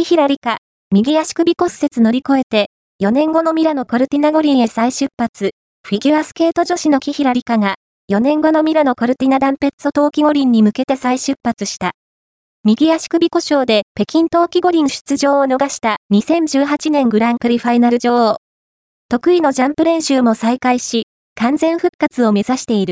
木平理香、右足首骨折乗り越えて、4年後のミラノコルティナ五輪へ再出発。フィギュアスケート女子の木平理香が、4年後のミラノコルティナダンペッツォ冬季五輪に向けて再出発した。右足首故障で北京冬季五輪出場を逃した2018年グランプリファイナル女王。得意のジャンプ練習も再開し、完全復活を目指している。